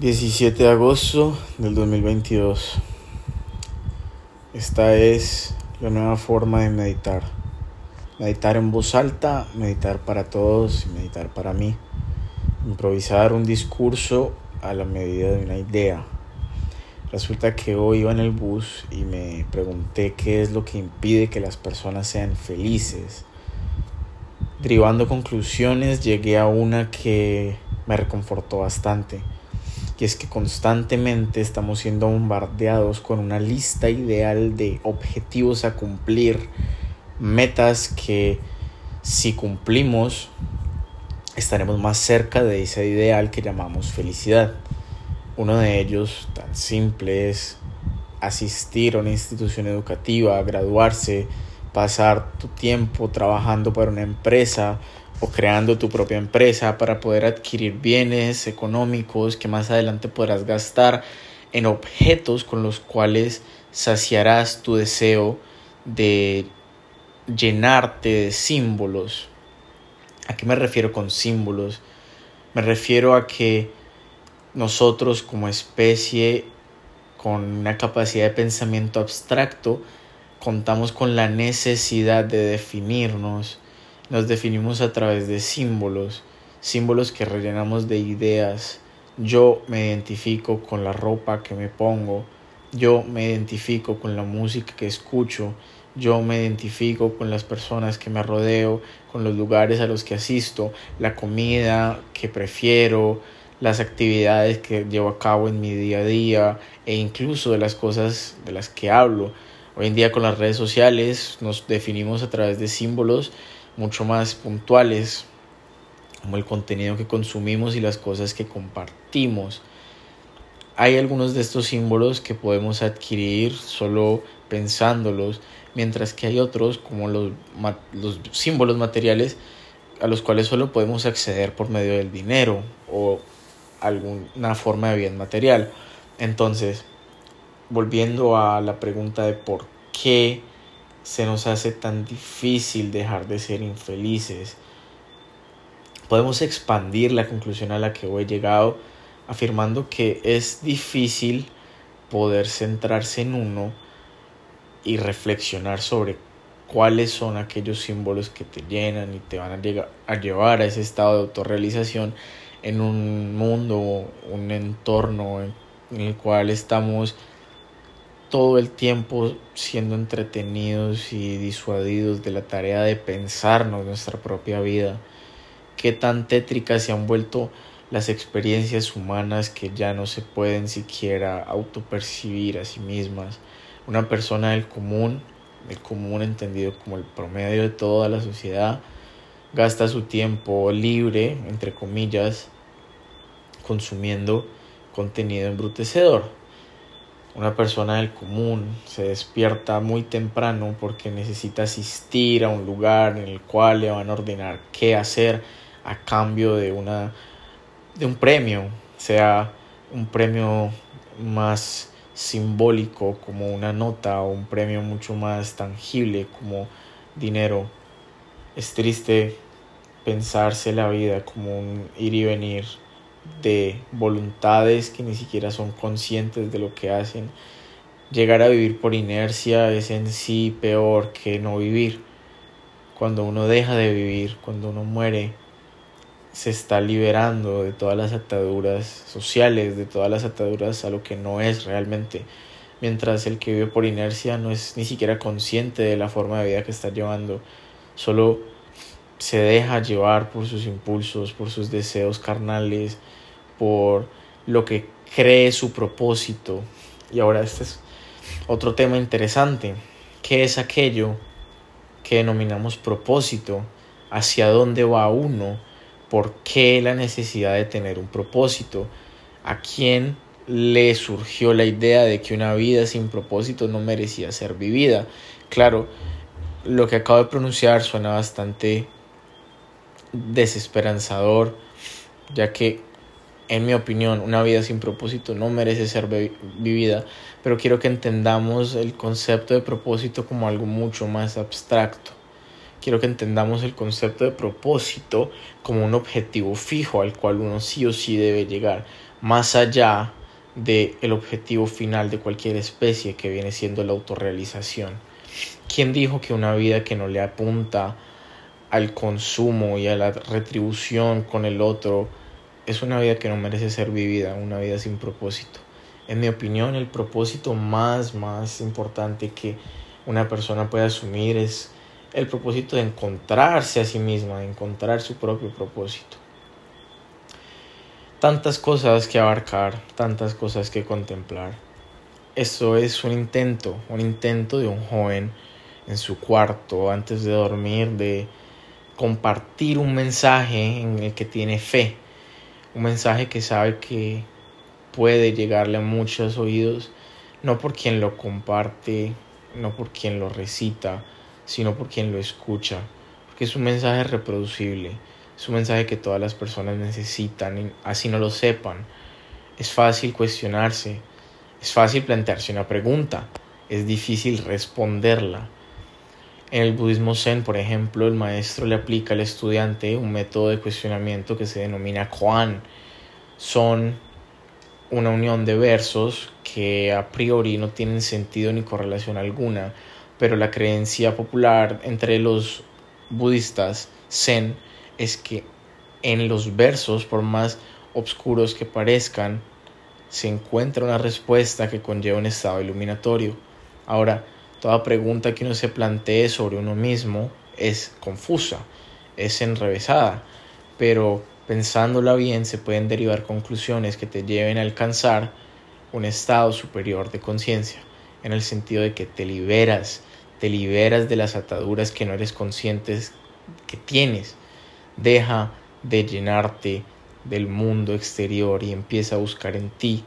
17 de agosto del 2022. Esta es la nueva forma de meditar. Meditar en voz alta, meditar para todos y meditar para mí. Improvisar un discurso a la medida de una idea. Resulta que hoy iba en el bus y me pregunté qué es lo que impide que las personas sean felices. Derivando conclusiones llegué a una que me reconfortó bastante y es que constantemente estamos siendo bombardeados con una lista ideal de objetivos a cumplir, metas que si cumplimos estaremos más cerca de ese ideal que llamamos felicidad. Uno de ellos, tan simple, es asistir a una institución educativa, graduarse, pasar tu tiempo trabajando para una empresa o creando tu propia empresa para poder adquirir bienes económicos que más adelante podrás gastar en objetos con los cuales saciarás tu deseo de llenarte de símbolos. ¿A qué me refiero con símbolos? Me refiero a que nosotros como especie con una capacidad de pensamiento abstracto contamos con la necesidad de definirnos, nos definimos a través de símbolos, símbolos que rellenamos de ideas. Yo me identifico con la ropa que me pongo, yo me identifico con la música que escucho, yo me identifico con las personas que me rodeo, con los lugares a los que asisto, la comida que prefiero, las actividades que llevo a cabo en mi día a día e incluso de las cosas de las que hablo. Hoy en día con las redes sociales nos definimos a través de símbolos mucho más puntuales, como el contenido que consumimos y las cosas que compartimos. Hay algunos de estos símbolos que podemos adquirir solo pensándolos, mientras que hay otros como los, los símbolos materiales a los cuales solo podemos acceder por medio del dinero o alguna forma de bien material. Entonces, volviendo a la pregunta de por qué se nos hace tan difícil dejar de ser infelices. Podemos expandir la conclusión a la que he llegado afirmando que es difícil poder centrarse en uno y reflexionar sobre cuáles son aquellos símbolos que te llenan y te van a, llegar, a llevar a ese estado de autorrealización en un mundo, un entorno en el cual estamos todo el tiempo siendo entretenidos y disuadidos de la tarea de pensarnos nuestra propia vida. Qué tan tétricas se han vuelto las experiencias humanas que ya no se pueden siquiera autopercibir a sí mismas. Una persona del común, el común entendido como el promedio de toda la sociedad, gasta su tiempo libre, entre comillas, consumiendo contenido embrutecedor una persona del común se despierta muy temprano porque necesita asistir a un lugar en el cual le van a ordenar qué hacer a cambio de una de un premio, sea un premio más simbólico como una nota o un premio mucho más tangible como dinero. Es triste pensarse la vida como un ir y venir de voluntades que ni siquiera son conscientes de lo que hacen. Llegar a vivir por inercia es en sí peor que no vivir. Cuando uno deja de vivir, cuando uno muere, se está liberando de todas las ataduras sociales, de todas las ataduras a lo que no es realmente. Mientras el que vive por inercia no es ni siquiera consciente de la forma de vida que está llevando, solo se deja llevar por sus impulsos, por sus deseos carnales, por lo que cree su propósito. Y ahora este es otro tema interesante. ¿Qué es aquello que denominamos propósito? ¿Hacia dónde va uno? ¿Por qué la necesidad de tener un propósito? ¿A quién le surgió la idea de que una vida sin propósito no merecía ser vivida? Claro, lo que acabo de pronunciar suena bastante desesperanzador, ya que en mi opinión, una vida sin propósito no merece ser vivida, pero quiero que entendamos el concepto de propósito como algo mucho más abstracto, quiero que entendamos el concepto de propósito como un objetivo fijo al cual uno sí o sí debe llegar, más allá del el objetivo final de cualquier especie que viene siendo la autorrealización. ¿Quién dijo que una vida que no le apunta al consumo y a la retribución con el otro es una vida que no merece ser vivida, una vida sin propósito? En mi opinión, el propósito más, más importante que una persona puede asumir es el propósito de encontrarse a sí misma, de encontrar su propio propósito. Tantas cosas que abarcar, tantas cosas que contemplar. Esto es un intento, un intento de un joven en su cuarto antes de dormir de compartir un mensaje en el que tiene fe, un mensaje que sabe que puede llegarle a muchos oídos, no por quien lo comparte, no por quien lo recita, sino por quien lo escucha, porque es un mensaje reproducible, es un mensaje que todas las personas necesitan, así no lo sepan. Es fácil cuestionarse, es fácil plantearse una pregunta, es difícil responderla. En el budismo zen, por ejemplo, el maestro le aplica al estudiante un método de cuestionamiento que se denomina koan. Son una unión de versos que a priori no tienen sentido ni correlación alguna, pero la creencia popular entre los budistas zen es que en los versos, por más obscuros que parezcan, se encuentra una respuesta que conlleva un estado iluminatorio. Ahora, toda pregunta que uno se plantee sobre uno mismo es confusa, es enrevesada, pero pensándola bien se pueden derivar conclusiones que te lleven a alcanzar un estado superior de conciencia, en el sentido de que te liberas te liberas de las ataduras que no eres conscientes que tienes. Deja de llenarte del mundo exterior y empieza a buscar en ti